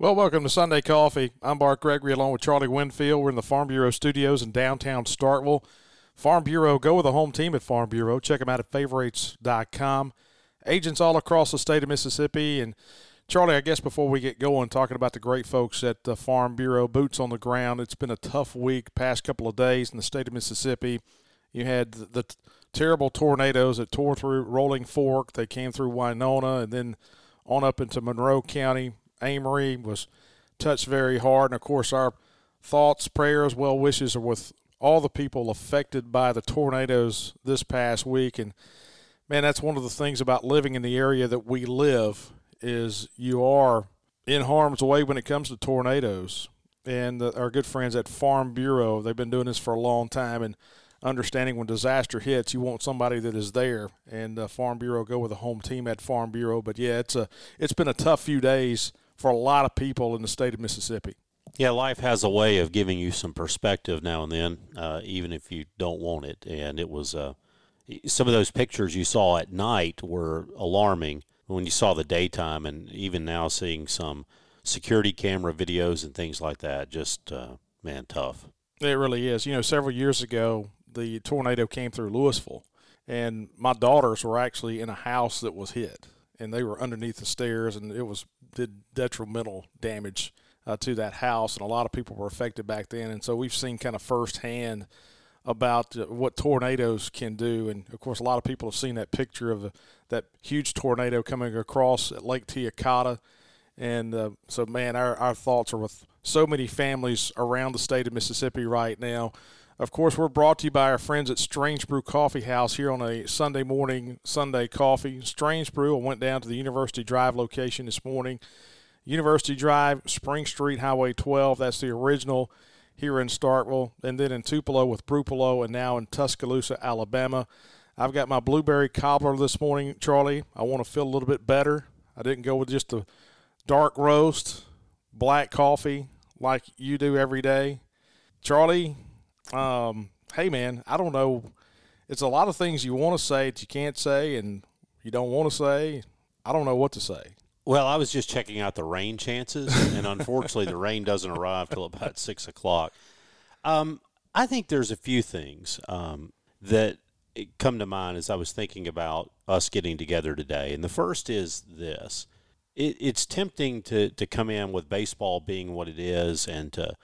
Well, welcome to Sunday Coffee. I'm Bart Gregory along with Charlie Winfield. We're in the Farm Bureau studios in downtown Starkville. Farm Bureau, go with the home team at Farm Bureau. Check them out at favorites.com. Agents all across the state of Mississippi. And Charlie, I guess before we get going, talking about the great folks at the Farm Bureau, boots on the ground. It's been a tough week, past couple of days in the state of Mississippi. You had the, the terrible tornadoes that tore through Rolling Fork. They came through Winona and then on up into Monroe County. Amory was touched very hard. And of course, our thoughts, prayers, well wishes are with all the people affected by the tornadoes this past week. And man, that's one of the things about living in the area that we live is you are in harm's way when it comes to tornadoes. And the, our good friends at Farm Bureau, they've been doing this for a long time and understanding when disaster hits, you want somebody that is there. And uh, Farm Bureau go with a home team at Farm Bureau. But yeah, it's a it's been a tough few days for a lot of people in the state of Mississippi. Yeah, life has a way of giving you some perspective now and then, uh, even if you don't want it. And it was uh, some of those pictures you saw at night were alarming when you saw the daytime, and even now seeing some security camera videos and things like that. Just uh, man, tough. It really is. You know, several years ago, the tornado came through Louisville, and my daughters were actually in a house that was hit, and they were underneath the stairs, and it was did detrimental damage uh, to that house, and a lot of people were affected back then. And so we've seen kind of firsthand about uh, what tornadoes can do. And of course, a lot of people have seen that picture of that huge tornado coming across at Lake Tiak-O'Khata. And uh, so, man, our, our thoughts are with so many families around the state of Mississippi right now. Of course, we're brought to you by our friends at Strange Brew Coffee House here on a Sunday morning, Sunday coffee. Strange Brew, I went down to the University Drive location this morning. University Drive, Spring Street, Highway 12. That's the original here in Starkville. And then in Tupelo with Brupelo and now in Tuscaloosa, Alabama. I've got my blueberry cobbler this morning, Charlie. I want to feel a little bit better. I didn't go with just a dark roast, black coffee like you do every day. Charlie, um, hey man, I don't know. It's a lot of things you want to say that you can't say, and you don't want to say. I don't know what to say. Well, I was just checking out the rain chances, and unfortunately, the rain doesn't arrive till about six o'clock. Um, I think there's a few things um, that come to mind as I was thinking about us getting together today, and the first is this: it, it's tempting to to come in with baseball being what it is, and to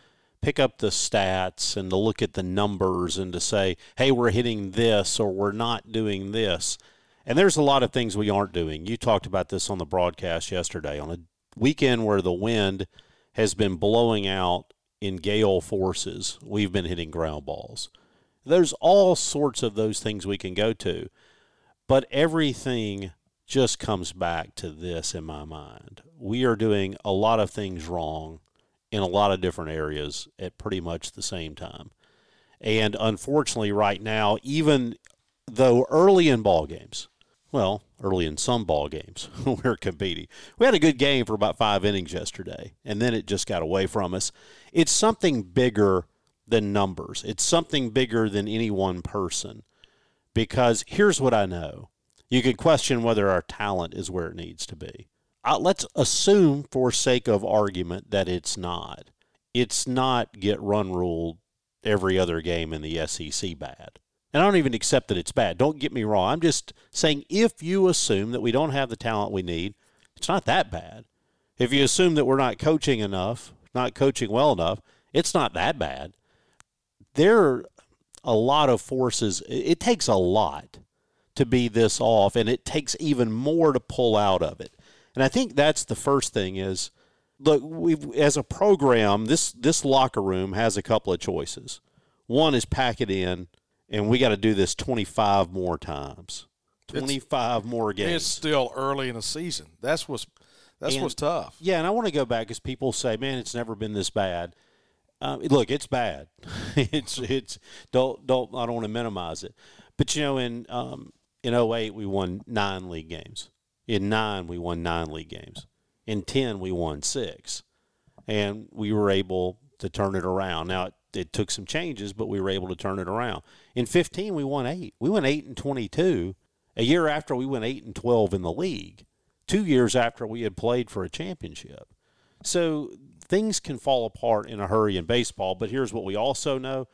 pick up the stats and to look at the numbers and to say, hey, we're hitting this or we're not doing this. And there's a lot of things we aren't doing. You talked about this on the broadcast yesterday. On a weekend where the wind has been blowing out in gale forces, we've been hitting ground balls. There's all sorts of those things we can go to, but everything just comes back to this in my mind. We are doing a lot of things wrong in a lot of different areas at pretty much the same time. And unfortunately, right now, even though early in ball games, well, early in some ball games, we're competing. We had a good game for about five innings yesterday, and then it just got away from us. It's something bigger than numbers. It's something bigger than any one person. Because here's what I know. You could question whether our talent is where it needs to be uh, let's assume, for sake of argument, that it's not. It's not get run ruled every other game in the SEC bad. And I don't even accept that it's bad. Don't get me wrong. I'm just saying if you assume that we don't have the talent we need, it's not that bad. If you assume that we're not coaching enough, not coaching well enough, it's not that bad. There are a lot of forces. It takes a lot to be this off, and it takes even more to pull out of it. And I think that's the first thing is look, we as a program, this this locker room has a couple of choices. One is pack it in and we got to do this 25 more times. 25 it's, more games. It's still early in the season. That's what's That's And- what's tough. Yeah, and I want to go back because people say, "Man, it's never been this bad." Um, look, it's bad. it's it's don't don't I don't want to minimize it, but you know, in um, in 08, we won nine league games. In nine, we won nine league games. In ten, we won six, and we were able to turn it around. Now it, it took some changes, but we were able to turn it around. In fifteen, we won eight. We went eight and twenty-two. A year after, we went eight and twelve in the league two years after we had played for a championship. So things can fall apart in a hurry in baseball. But here's what we also know: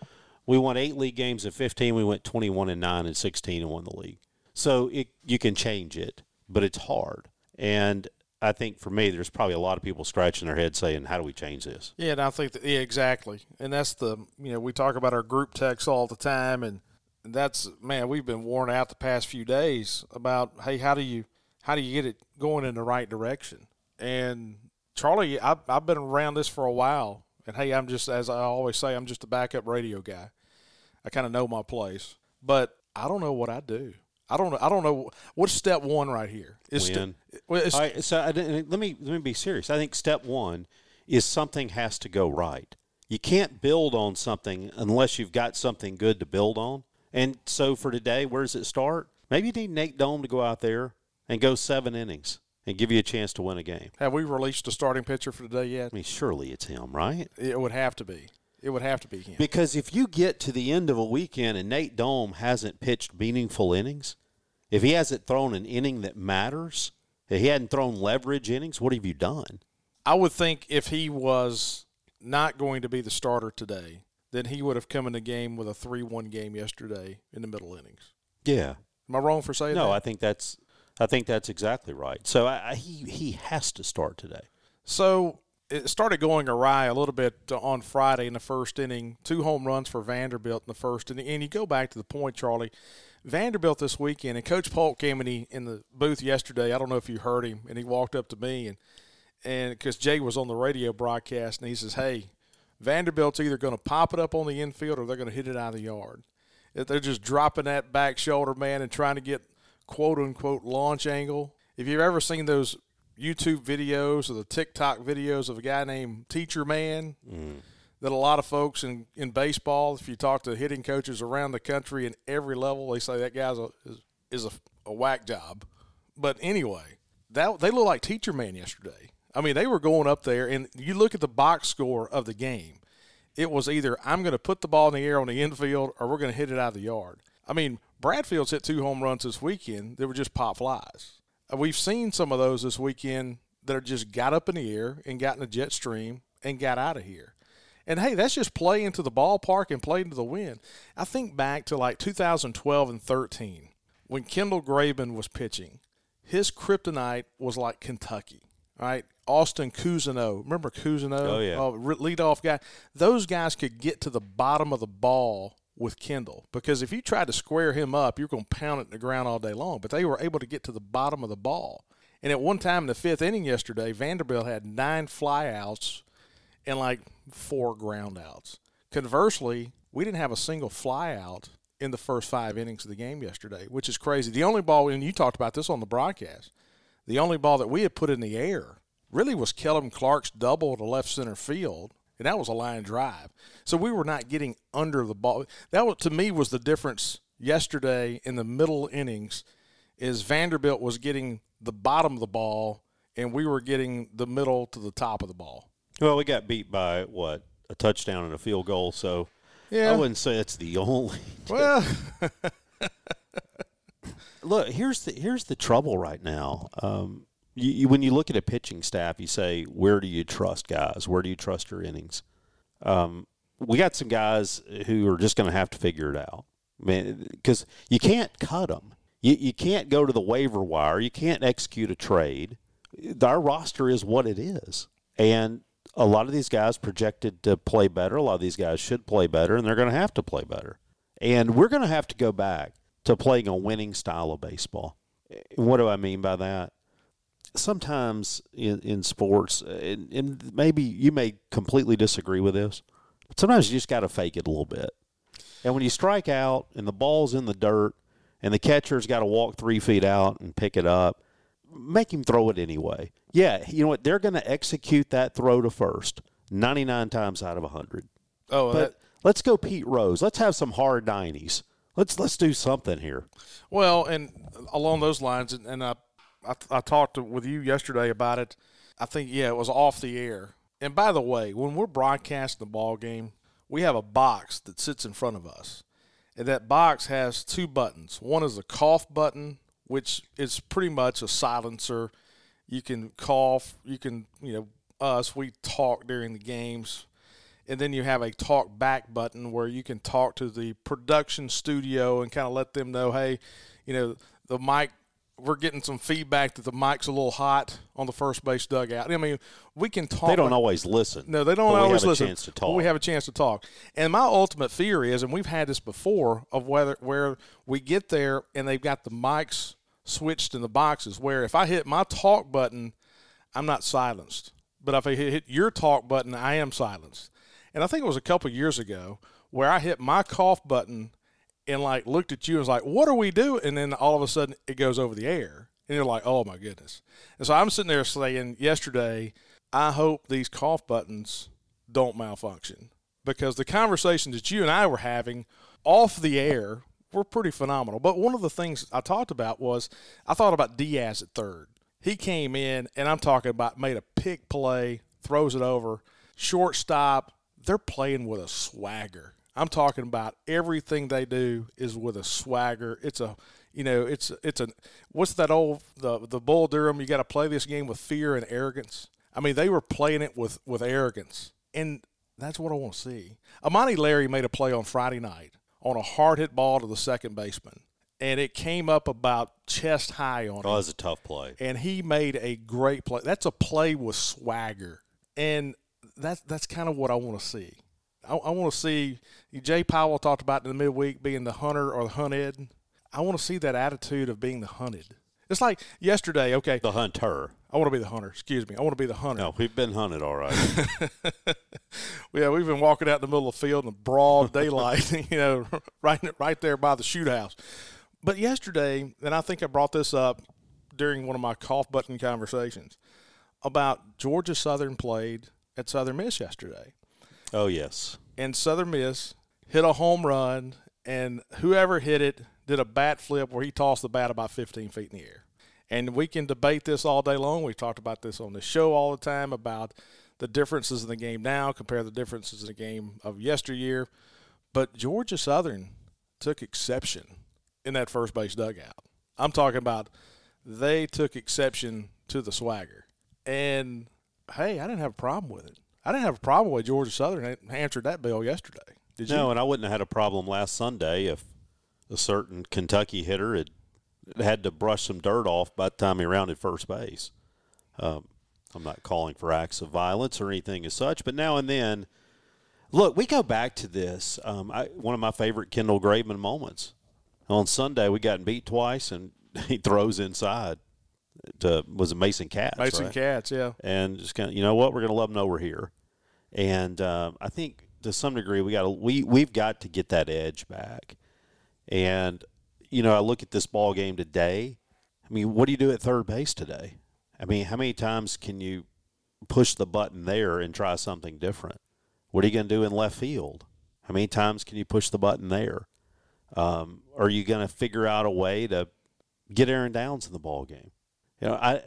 we won eight league games in 15. We went 21 and nine in 16 and won the league. So it, you can change it, but it's hard. And I think for me, there's probably a lot of people scratching their head saying, "How do we change this?" Yeah, and I think that, yeah, exactly. And that's the you know we talk about our group texts all the time, and that's man, we've been worn out the past few days about hey, how do you how do you get it going in the right direction? And Charlie, I've, I've been around this for a while, and hey, I'm just as I always say, I'm just a backup radio guy. I kind of know my place, but I don't know what I do. I don't know. I don't know what's step one right here. Is st- Win. well, it's- All right, so I didn't, let me let me be serious. I think step one is something has to go right. You can't build on something unless you've got something good to build on. And so for today, where does it start? Maybe you need Nate Dohm to go out there and go seven innings and give you a chance to win a game. have we released a starting pitcher for today yet? I mean, surely it's him, right? It would have to be. It would have to be him. Because if you get to the end of a weekend and Nate Dohm hasn't pitched meaningful innings, if he hasn't thrown an inning that matters, if he hadn't thrown leverage innings, what have you done? I would think if he was not going to be the starter today, then he would have come in the game with a three-one game yesterday in the middle innings. Yeah. Am I wrong for saying No, that? No, I think that's I think that's exactly right. So I, I, he he has to start today. So it started going awry a little bit on Friday in the first inning. Two home runs for Vanderbilt in the first inning. And you go back to the point, Charlie. Vanderbilt this weekend, and Coach Polk came in, he, in the booth yesterday. I don't know if you heard him, and he walked up to me, and and because Jay was on the radio broadcast, and he says, "Hey, Vanderbilt's either going to pop it up on the infield or they're going to hit it out of the yard. If They're just dropping that back shoulder, man, and trying to get quote unquote launch angle. If you've ever seen those YouTube videos or the TikTok videos of a guy named Teacher Man, mm. that a lot of folks in, in baseball, if you talk to hitting coaches around the country in every level, they say that guy's a, is, is a, a whack job. But anyway, that they look like Teacher Man yesterday. I mean, they were going up there, and you look at the box score of the game. It was either I'm going to put the ball in the air on the infield or we're going to hit it out of the yard. I mean, Bradfield's hit two home runs this weekend. They were just pop flies. Uh, We've seen some of those this weekend that are just got up in the air and got in a jet stream and got out of here. And hey, that's just play into the ballpark and play into the wind. I think back to like 2012 and 13 when Kendall Graveman was pitching. His kryptonite was like Kentucky, right? Austin Cousino. Remember Cousino? Oh, yeah. Re- leadoff guy. Those guys could get to the bottom of the ball with Kendall because if you tried to square him up, you're going to pound it in the ground all day long. But they were able to get to the bottom of the ball. And at one time in the fifth inning yesterday, Vanderbilt had nine flyouts and like four groundouts. Conversely, we didn't have a single flyout in the first five innings of the game yesterday, which is crazy. The only ball, and you talked about this on the broadcast, the only ball that we had put in the air really was Kellum Clark's double to left center field, and that was a line drive. So we were not getting under the ball. That was, to me was the difference yesterday in the middle innings is Vanderbilt was getting the bottom of the ball and we were getting the middle to the top of the ball. Well, we got beat by what a touchdown and a field goal, so Yeah. I wouldn't say it's the only. Well, Look, here's the here's the trouble right now. Um, you, you, when you look at a pitching staff, you say, where do you trust guys? Where do you trust your innings? Um, we got some guys who are just going to have to figure it out, because you can't cut them. You, you can't go to the waiver wire. You can't execute a trade. Our roster is what it is, and a lot of these guys projected to play better. A lot of these guys should play better, and they're going to have to play better. And we're going to have to go back to playing a winning style of baseball. What do I mean by that? Sometimes in, in sports, and, and maybe you may completely disagree with this, but sometimes you just got to fake it a little bit. And when you strike out and the ball's in the dirt and the catcher's got to walk three feet out and pick it up, make him throw it anyway. Yeah, you know what? They're going to execute that throw to first 99 times out of 100. Oh, But that, let's go Pete Rose. Let's have some hard 90s. Let's let's do something here. Well, and along those lines, and, and I, I, I talked with you yesterday about it. I think yeah, it was off the air. And by the way, when we're broadcasting the ball game, we have a box that sits in front of us, and that box has two buttons. One is a cough button, which is pretty much a silencer. You can cough. You can you know us. We talk during the games and then you have a talk back button where you can talk to the production studio and kind of let them know, hey, you know, the mic, we're getting some feedback that the mic's a little hot on the first base dugout. I mean, we can talk. They don't always listen. No, they don't always we have listen. A chance to talk. we have a chance to talk. And my ultimate fear is, and we've had this before, of whether where we get there and they've got the mics switched in the boxes. Where if I hit my talk button, I'm not silenced. But if I hit hit your talk button, I am silenced. And I think it was a couple years ago where I hit my cough button and like looked at you and was like, "What are we doing?" And then all of a sudden it goes over the air, and you're like, "Oh my goodness!" And so I'm sitting there saying, yesterday, I hope these cough buttons don't malfunction because the conversations that you and I were having off the air were pretty phenomenal. But one of the things I talked about was I thought about Diaz at third. He came in, and I'm talking about made a pick play, throws it over, shortstop. They're playing with a swagger. I'm talking about everything they do is with a swagger. It's a, you know, it's it's a what's that old the the Bull Durham? You got to play this game with fear and arrogance. I mean, they were playing it with with arrogance, and that's what I want to see. Amani Larry made a play on Friday night on a hard hit ball to the second baseman, and it came up about chest high on oh, him Oh, that was a tough play. and he made a great play. That's a play with swagger, and that's that's kind of what I want to see. I, I want to see Jay Powell talked about in the midweek being the hunter or the hunted. I want to see that attitude of being the hunted. It's like yesterday. Okay, The hunter. I want to be the hunter. Excuse me. I want to be the hunter. No, we've been hunted all right. Yeah, we've been walking out in the middle of the field in the broad daylight, you know, right right there by the shoot house. But yesterday, and I think I brought this up during one of my cough button conversations about Georgia Southern played at Southern Miss yesterday. Oh yes. And Southern Miss hit a home run, and whoever hit it did a bat flip where he tossed the bat about 15 feet in the air. And we can debate this all day long. We talked about this on the show all the time about the differences in the game now, compare the differences in the game of yesteryear. But Georgia Southern took exception in that first base dugout. I'm talking about they took exception to the swagger. And hey, I didn't have a problem with it. I didn't have a problem with Georgia Southern answered that bill yesterday. Did you? No, and I wouldn't have had a problem last Sunday if a certain Kentucky hitter had had to brush some dirt off by the time he rounded first base. Um, I'm not calling for acts of violence or anything as such, but now and then, look, we go back to this. Um, I, one of my favorite Kendall Graveman moments. On Sunday, we got beat twice, and he throws inside. To was it Mason Katz? Mason right? Katz, yeah. and just kind of you know what? We're going to let them know we're here. And um, i think to some degree we got to we we've got to get that edge back. And you know i look at this ball game today. I mean what do you do at third base today? I mean how many times can you push the button there and try something different? What are you going to do in left field? How many times can you push the button there? Um, are you going to figure out a way to get aaron downs in the ball game you know i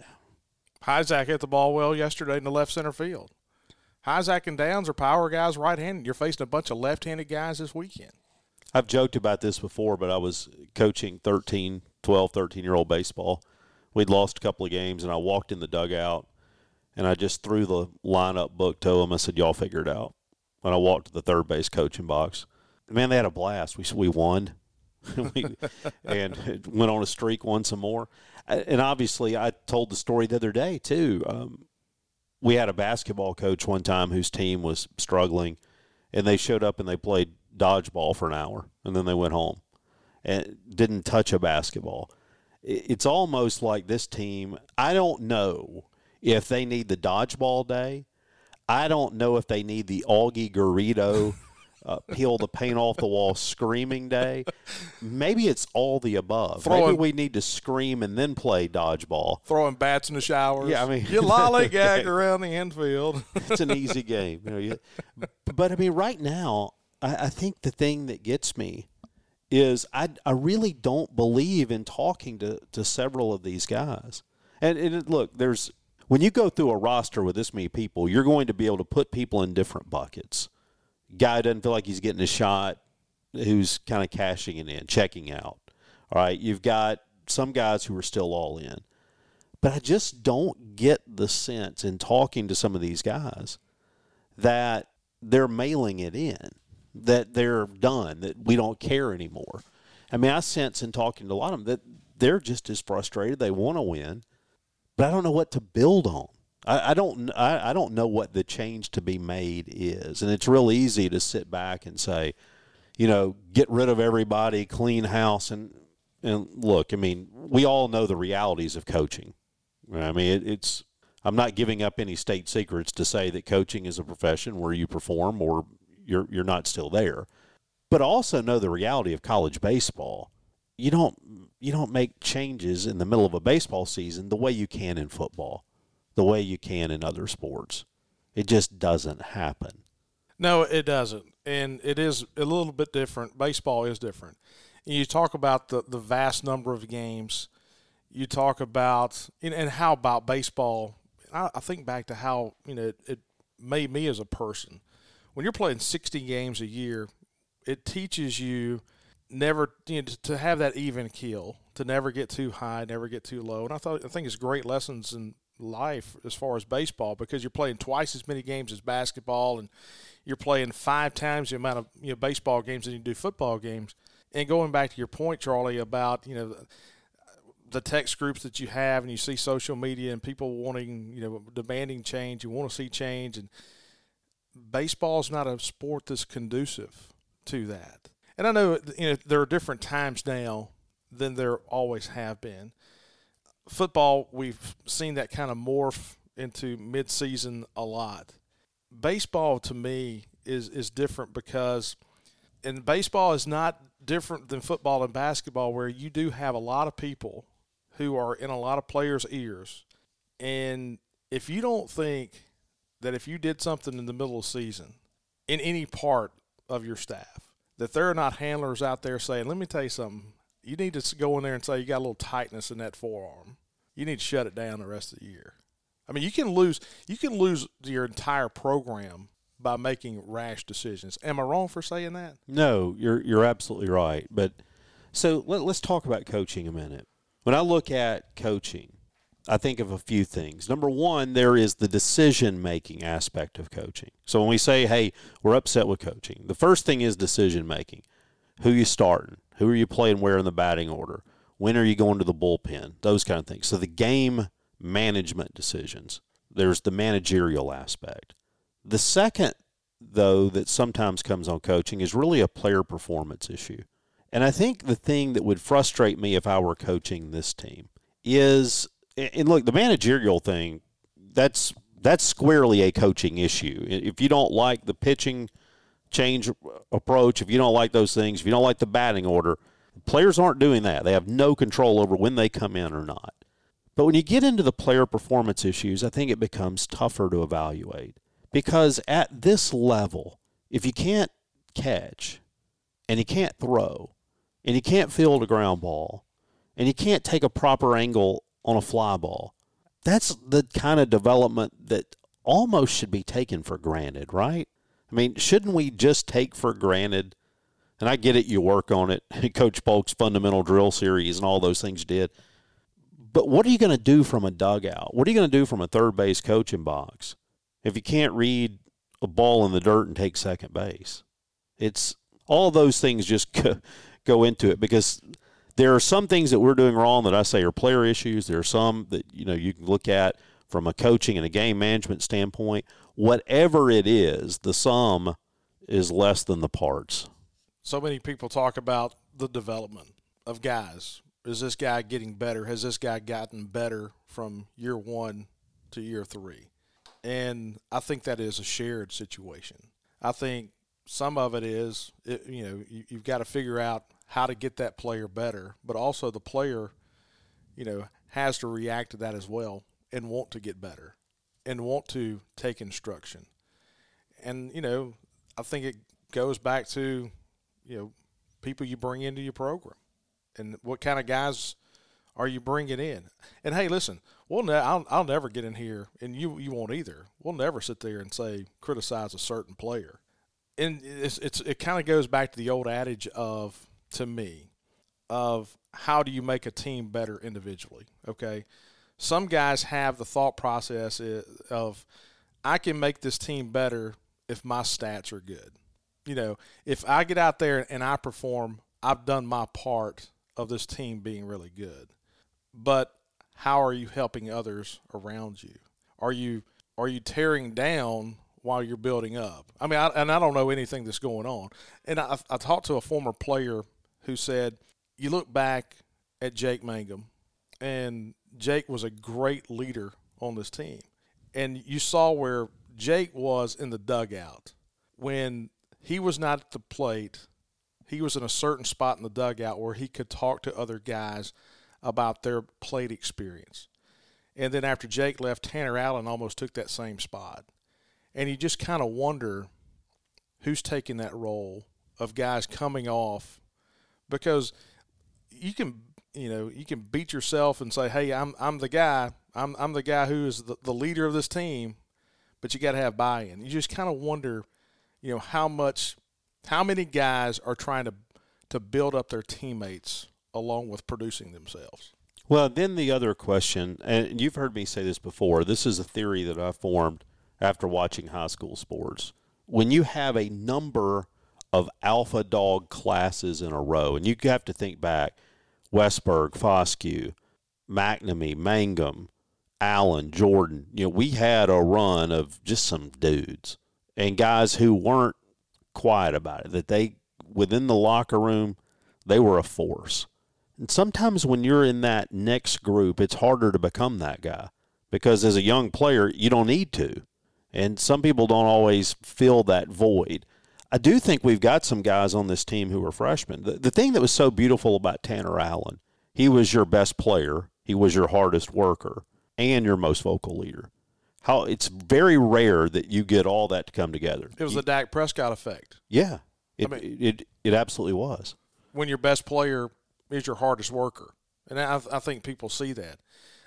Hyzak hit the ball well yesterday in the left center field. Hyzak and Downs are power guys right handed. You're facing a bunch of left handed guys this weekend. I've joked about this before, but I was coaching 13, 12, 13 year old baseball. We'd lost a couple of games, and I walked in the dugout and I just threw the lineup book to them. I said, Y'all figure it out. When I walked to the third base coaching box, man, they had a blast. We, we won. we, and went on a streak, won some more. And obviously, I told the story the other day, too. Um, we had a basketball coach one time whose team was struggling, and they showed up and they played dodgeball for an hour, and then they went home and didn't touch a basketball. It's almost like this team. I don't know if they need the dodgeball day. I don't know if they need the Augie Garrido uh, peel the paint off the wall screaming day. Maybe it's all the above. Throwing- Maybe we need to scream and then play dodgeball. Throwing bats in the showers. Yeah, I mean- you lollygag around the infield. It's an easy game. You know, you, but I mean, right now, I, I think the thing that gets me is I, I really don't believe in talking to, to several of these guys. And, and it- look, there's when you go through a roster with this many people, you're going to be able to put people in different buckets. Guy doesn't feel like he's getting a shot, who's kind of cashing it in, checking out. All right, you've got some guys who are still all in. But I just don't get the sense in talking to some of these guys that they're mailing it in, that they're done, that we don't care anymore. I mean, I sense in talking to a lot of them that they're just as frustrated. They want to win, but I don't know what to build on. I, I don't. I, I don't know what the change to be made is, and it's real easy to sit back and say, you know, get rid of everybody, clean house, and and look. I mean, we all know the realities of coaching. I mean, it, it's. I'm not giving up any state secrets to say that coaching is a profession where you perform or you're you're not still there. But also know the reality of college baseball. You don't you don't make changes in the middle of a baseball season the way you can in football, the way you can in other sports. It just doesn't happen. No, it doesn't, and it is a little bit different. Baseball is different. And you talk about the the vast number of games. You talk about and, and how about baseball. I, I think back to how you know it, it made me as a person. When you're playing 60 games a year, it teaches you never you know, to have that even keel, to never get too high, never get too low. And I thought I think it's great lessons in life as far as baseball because you're playing twice as many games as basketball and you're playing five times the amount of you know baseball games than you do football games. And going back to your point, Charlie, about you know the text groups that you have, and you see social media and people wanting you know demanding change, you want to see change, and baseball is not a sport that's conducive to that. And I know you know there are different times now than there always have been. Football, we've seen that kind of morph into midseason a lot. Baseball to me is is different because and baseball is not different than football and basketball where you do have a lot of people who are in a lot of players' ears. And if you don't think that if you did something in the middle of season in any part of your staff, that there are not handlers out there saying, let me tell you something, you need to go in there and say you got a little tightness in that forearm. You need to shut it down the rest of the year. I mean, you can lose you can lose your entire program by making rash decisions. Am I wrong for saying that? No, you're you're absolutely right. But so let, let's talk about coaching a minute. When I look at coaching, I think of a few things. Number one, there is the decision making aspect of coaching. So when we say, "Hey, we're upset with coaching," the first thing is decision making. Who you starting? Who are you playing? Where in the batting order? When are you going to the bullpen? Those kind of things. So the game management decisions. There's the managerial aspect. The second, though, that sometimes comes on coaching is really a player performance issue. And I think the thing that would frustrate me if I were coaching this team is, and look, the managerial thing, that's that's squarely a coaching issue. If you don't like the pitching change approach, if you don't like those things, if you don't like the batting order, players aren't doing that. They have no control over when they come in or not. But when you get into the player performance issues, I think it becomes tougher to evaluate because at this level, if you can't catch and you can't throw and you can't field a ground ball and you can't take a proper angle on a fly ball, that's the kind of development that almost should be taken for granted, right? I mean, shouldn't we just take for granted? And I get it, you work on it. Coach Polk's fundamental drill series and all those things did. But what are you going to do from a dugout? What are you going to do from a third base coaching box if you can't read a ball in the dirt and take second base? It's all those things just go, go into it because there are some things that we're doing wrong that I say are player issues. There are some that you know you can look at from a coaching and a game management standpoint. Whatever it is, the sum is less than the parts. So many people talk about the development of guys. Is this guy getting better? Has this guy gotten better from year one to year three? And I think that is a shared situation. I think some of it is, it, you know, you, you've got to figure out how to get that player better, but also the player, you know, has to react to that as well and want to get better and want to take instruction. And, you know, I think it goes back to, you know, people you bring into your program and what kind of guys are you bringing in? And hey, listen, we'll ne- I'll, I'll never get in here, and you you won't either. We'll never sit there and say criticize a certain player. And it's, it's it kind of goes back to the old adage of to me of how do you make a team better individually? Okay, some guys have the thought process of I can make this team better if my stats are good. You know, if I get out there and I perform, I've done my part of this team being really good. But how are you helping others around you? Are you are you tearing down while you're building up? I mean, I, and I don't know anything that's going on. And I, I talked to a former player who said, you look back at Jake Mangum, and Jake was a great leader on this team, and you saw where Jake was in the dugout when he was not at the plate. He was in a certain spot in the dugout where he could talk to other guys about their plate experience. And then after Jake left, Tanner Allen almost took that same spot. And you just kind of wonder who's taking that role of guys coming off because you can you know you can beat yourself and say hey I'm I'm the guy I'm I'm the guy who is the, the leader of this team but you got to have buy-in you just kind of wonder you know how much how many guys are trying to to build up their teammates along with producing themselves. Well, then the other question, and you've heard me say this before, this is a theory that I formed after watching high school sports. When you have a number of alpha dog classes in a row, and you have to think back Westburg, Foscue, MacNamee, Mangum, Allen, Jordan, you know, we had a run of just some dudes and guys who weren't quiet about it, that they, within the locker room, they were a force. And sometimes when you're in that next group, it's harder to become that guy because as a young player, you don't need to. And some people don't always fill that void. I do think we've got some guys on this team who are freshmen. The, the thing that was so beautiful about Tanner Allen, he was your best player, he was your hardest worker, and your most vocal leader. How it's very rare that you get all that to come together. It was you, the Dak Prescott effect. Yeah, it, I mean, it, it, it absolutely was. When your best player is your hardest worker, and I, I think people see that.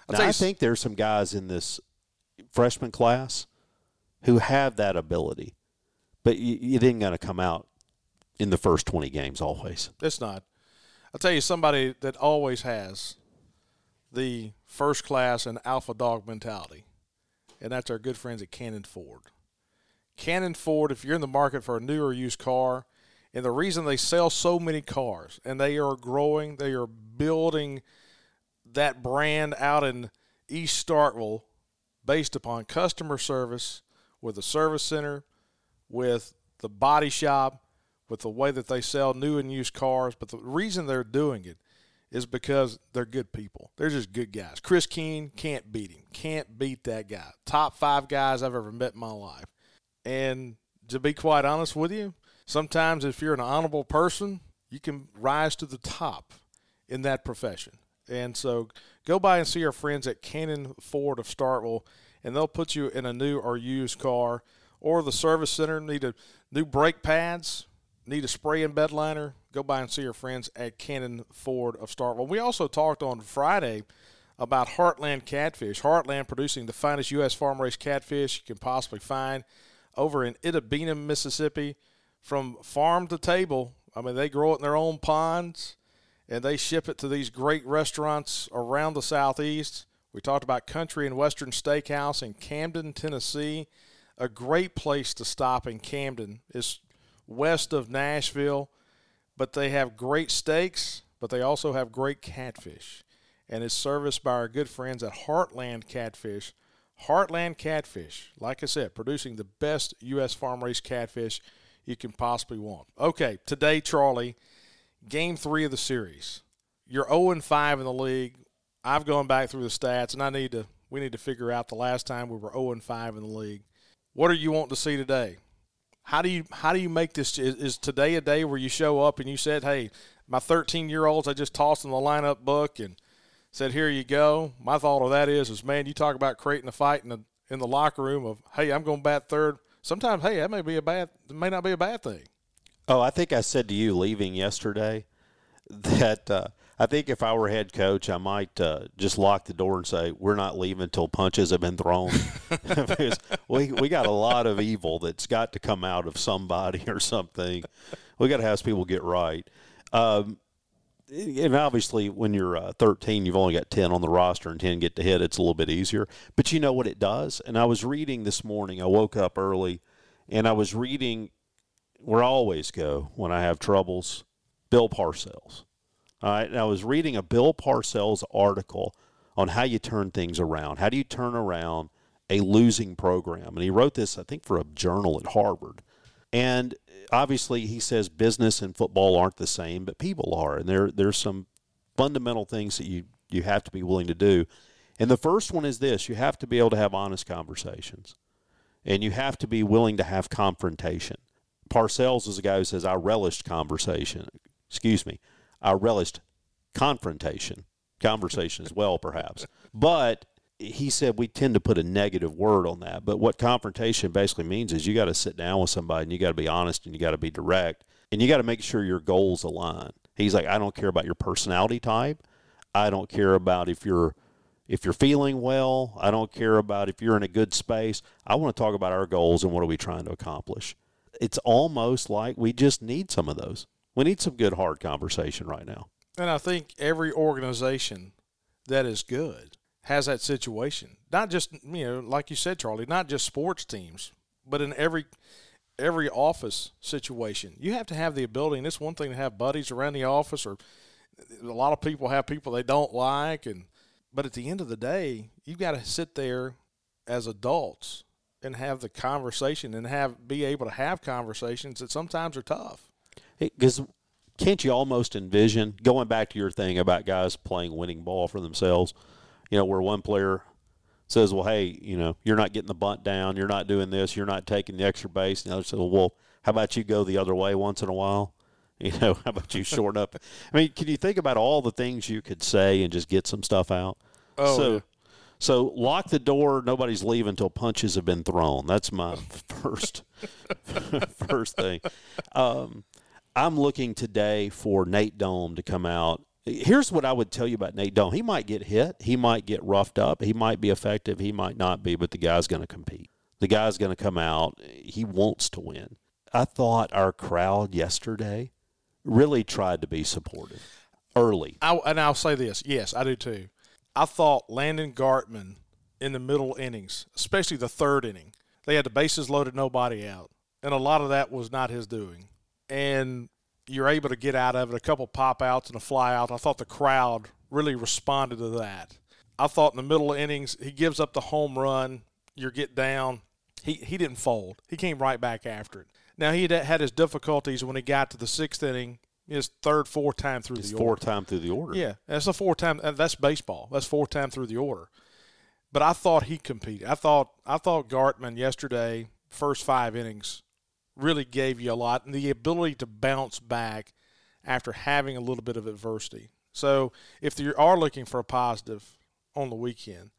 Now, I think there's some guys in this freshman class who have that ability, but it isn't going to come out in the first 20 games always. It's not. I'll tell you somebody that always has the first class and alpha dog mentality, and that's our good friends at Cannon Ford. Cannon Ford, if you're in the market for a new or used car, and the reason they sell so many cars and they are growing, they are building that brand out in East Starkville based upon customer service with a service center, with the body shop, with the way that they sell new and used cars. But the reason they're doing it is because they're good people. They're just good guys. Chris Keene can't beat him. Can't beat that guy. Top five guys I've ever met in my life. And to be quite honest with you, sometimes if you're an honorable person, you can rise to the top in that profession. And so go by and see our friends at Cannon Ford of Starkville, and they'll put you in a new or used car. Or the service center need a new brake pads, need a spray and bed liner. Go by and see your friends at Cannon Ford of Starkville. We also talked on Friday about Heartland Catfish. Heartland producing the finest U.S. farm raised catfish you can possibly find over in Itta Bena, Mississippi from farm to table. I mean, they grow it in their own ponds and they ship it to these great restaurants around the southeast. We talked about Country and Western Steakhouse in Camden, Tennessee. A great place to stop in Camden is west of Nashville, but they have great steaks, but they also have great catfish. And it's serviced by our good friends at Heartland Catfish. Heartland Catfish, like I said, producing the best U.S. farm raised catfish you can possibly want. Okay, today, Charlie, game three of the series. You're 0 and 5 in the league. I've gone back through the stats, and I need to. We need to figure out the last time we were 0 and 5 in the league. What are you wanting to see today? How do you how do you make this? Is, is today a day where you show up and you said, "Hey, my 13 year olds, I just tossed in the lineup book and said, here you go." My thought of that is, is man, you talk about creating a fight in the in the locker room of, "Hey, I'm going to bat third. Sometimes, hey, that may be a bad, may not be a bad thing. Oh, I think I said to you leaving yesterday that uh, I think if I were head coach, I might uh, just lock the door and say, "We're not leaving until punches have been thrown." we we got a lot of evil that's got to come out of somebody or something. We got to have people get right. Um, and obviously, when you're uh, 13, you've only got 10 on the roster and 10 get to hit. It's a little bit easier. But you know what it does? And I was reading this morning. I woke up early, and I was reading where I always go when I have troubles. Bill Parcells. All right, and I was reading a Bill Parcells article on how you turn things around. How do you turn around a losing program? And he wrote this, I think, for a journal at Harvard. And obviously, he says business and football aren't the same, but people are, and there there's some fundamental things that you you have to be willing to do. And the first one is this: you have to be able to have honest conversations, and you have to be willing to have confrontation. Parcells is a guy who says, "I relished conversation." Excuse me, I relished confrontation, conversation as well, perhaps. But he said we tend to put a negative word on that. But what confrontation basically means is you got to sit down with somebody and you got to be honest and you got to be direct and you got to make sure your goals align. He's like, I don't care about your personality type. I don't care about if you're if you're feeling well. I don't care about if you're in a good space. I want to talk about our goals and what are we trying to accomplish. It's almost like we just need some of those. We need some good hard conversation right now. And I think every organization that is good has that situation. Not just you know, like you said, Charlie, not just sports teams, but in every every office situation, you have to have the ability. And it's one thing to have buddies around the office, or a lot of people have people they don't like, and but at the end of the day, you've got to sit there as adults and have the conversation and have be able to have conversations that sometimes are tough. Because can't you almost envision going back to your thing about guys playing winning ball for themselves? You know, where one player says, "Well, hey, you know, you're not getting the bunt down, you're not doing this, you're not taking the extra base," and the other says, "Well, how about you go the other way once in a while?" You know, how about you shorten up? I mean, can you think about all the things you could say and just get some stuff out? Oh, so, yeah. so lock the door. Nobody's leaving until punches have been thrown. That's my first first thing. Um, I'm looking today for Nate Dohm to come out. Here's what I would tell you about Nate Dohm. He might get hit. He might get roughed up. He might be effective. He might not be, but the guy's going to compete. The guy's going to come out. He wants to win. I thought our crowd yesterday really tried to be supportive early. I, and I'll say this. Yes, I do too. I thought Landon Gartman in the middle innings, especially the third inning, they had the bases loaded, nobody out. And a lot of that was not his doing. And you're able to get out of it a couple pop outs and a fly out. I thought the crowd really responded to that. I thought in the middle of innings, he gives up the home run. You get down. He, he didn't fold. He came right back after it. Now, he had had his difficulties when he got to the sixth inning, his third, fourth time through It's the four order. time through the order. Yeah, that's a four time. uh, That's baseball. That's four time through the order. But I thought he competed. I thought I thought Gartman yesterday, first five innings, really gave you a lot and the ability to bounce back after having a little bit of adversity. So if you are looking for a positive on the weekend,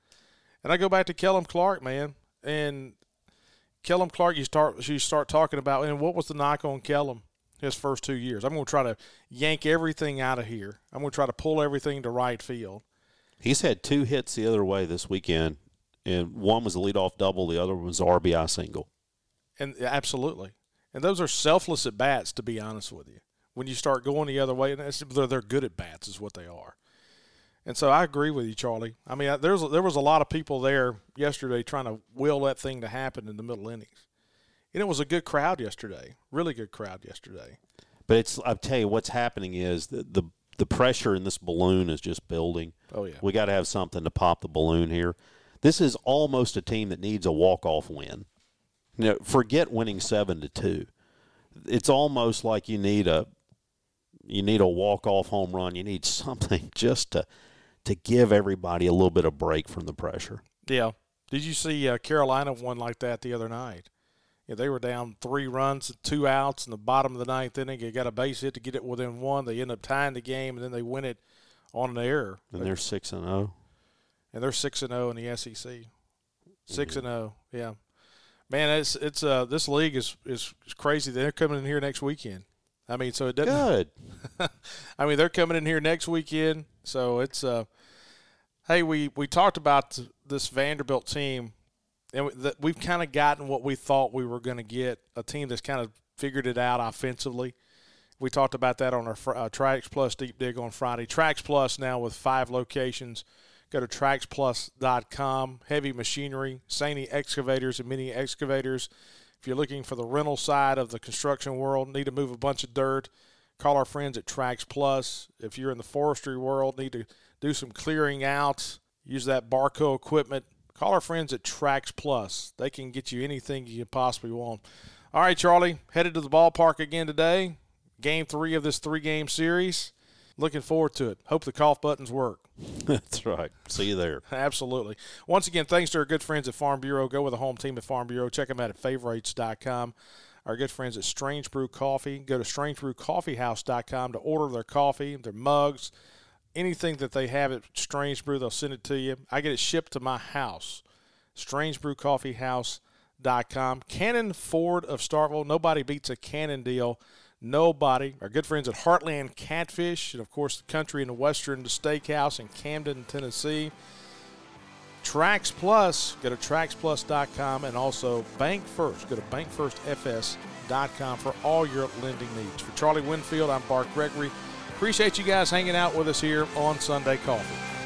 and I go back to Kellum Clark, man, and Kellum Clark, you start you start talking about, and what was the knock on Kellum his first two years? I'm going to try to yank everything out of here. I'm going to try to pull everything to right field. He's had two hits the other way this weekend, and one was a leadoff double, the other one was RBI single. And absolutely. And those are selfless at bats, to be honest with you. When you start going the other way, and they're, they're good at bats, is what they are. And so I agree with you, Charlie. I mean, I- there's there was a lot of people there yesterday trying to will that thing to happen in the middle innings, and it was a good crowd yesterday. Really good crowd yesterday. But it's I'll tell you what's happening is the the, the pressure in this balloon is just building. Oh yeah. We got to have something to pop the balloon here. This is almost a team that needs a walk off win. You know, forget winning seven to two. It's almost like you need a you need a walk off home run. You need something just to to give everybody a little bit of break from the pressure. Yeah. Did you see uh, Carolina won like that the other night? Yeah, they were down three runs, two outs in the bottom of the ninth inning. They got a base hit to get it within one. They end up tying the game, and then they win it on an error. And they're six and zero. And they're six and zero in the SEC. 6 and zero, yeah. Man, it's it's uh this league is is crazy. They're coming in here next weekend. I mean, so it doesn't. Good. I mean, they're coming in here next weekend, so it's uh. Hey, we we talked about this Vanderbilt team, and we've kind of gotten what we thought we were going to get a team that's kind of figured it out offensively. We talked about that on our uh, Trax Plus deep dig on Friday. Trax Plus now with five locations. Go to traxplus.com. Heavy machinery, Sany excavators and mini excavators. If you're looking for the rental side of the construction world, need to move a bunch of dirt, call our friends at Trax Plus. If you're in the forestry world, need to do some clearing out, use that Barko equipment, call our friends at Trax Plus. They can get you anything you possibly want. All right, Charlie, headed to the ballpark again today. Game three of this three game series. Looking forward to it. Hope the cough buttons work. That's right. See you there. Absolutely. Once again, thanks to our good friends at Farm Bureau. Go with the home team at Farm Bureau. Check them out at favorites.com. Our good friends at Strange Brew Coffee. Go to strangebrewcoffeehouse.com to order their coffee, their mugs, anything that they have at Strange Brew, they'll send it to you. I get it shipped to my house. StrangeBrewCoffeehouse.com. Cannon Ford of Starkville. Nobody beats a Cannon deal. Nobody. Our good friends at Heartland Catfish, and of course, the country and the western steakhouse in Camden, Tennessee. Trax Plus, go to traxplus.com and also Bank First. Go to bankfirstfs.com for all your lending needs. For Charlie Winfield, I'm Bart Gregory. Appreciate you guys hanging out with us here on Sunday Coffee.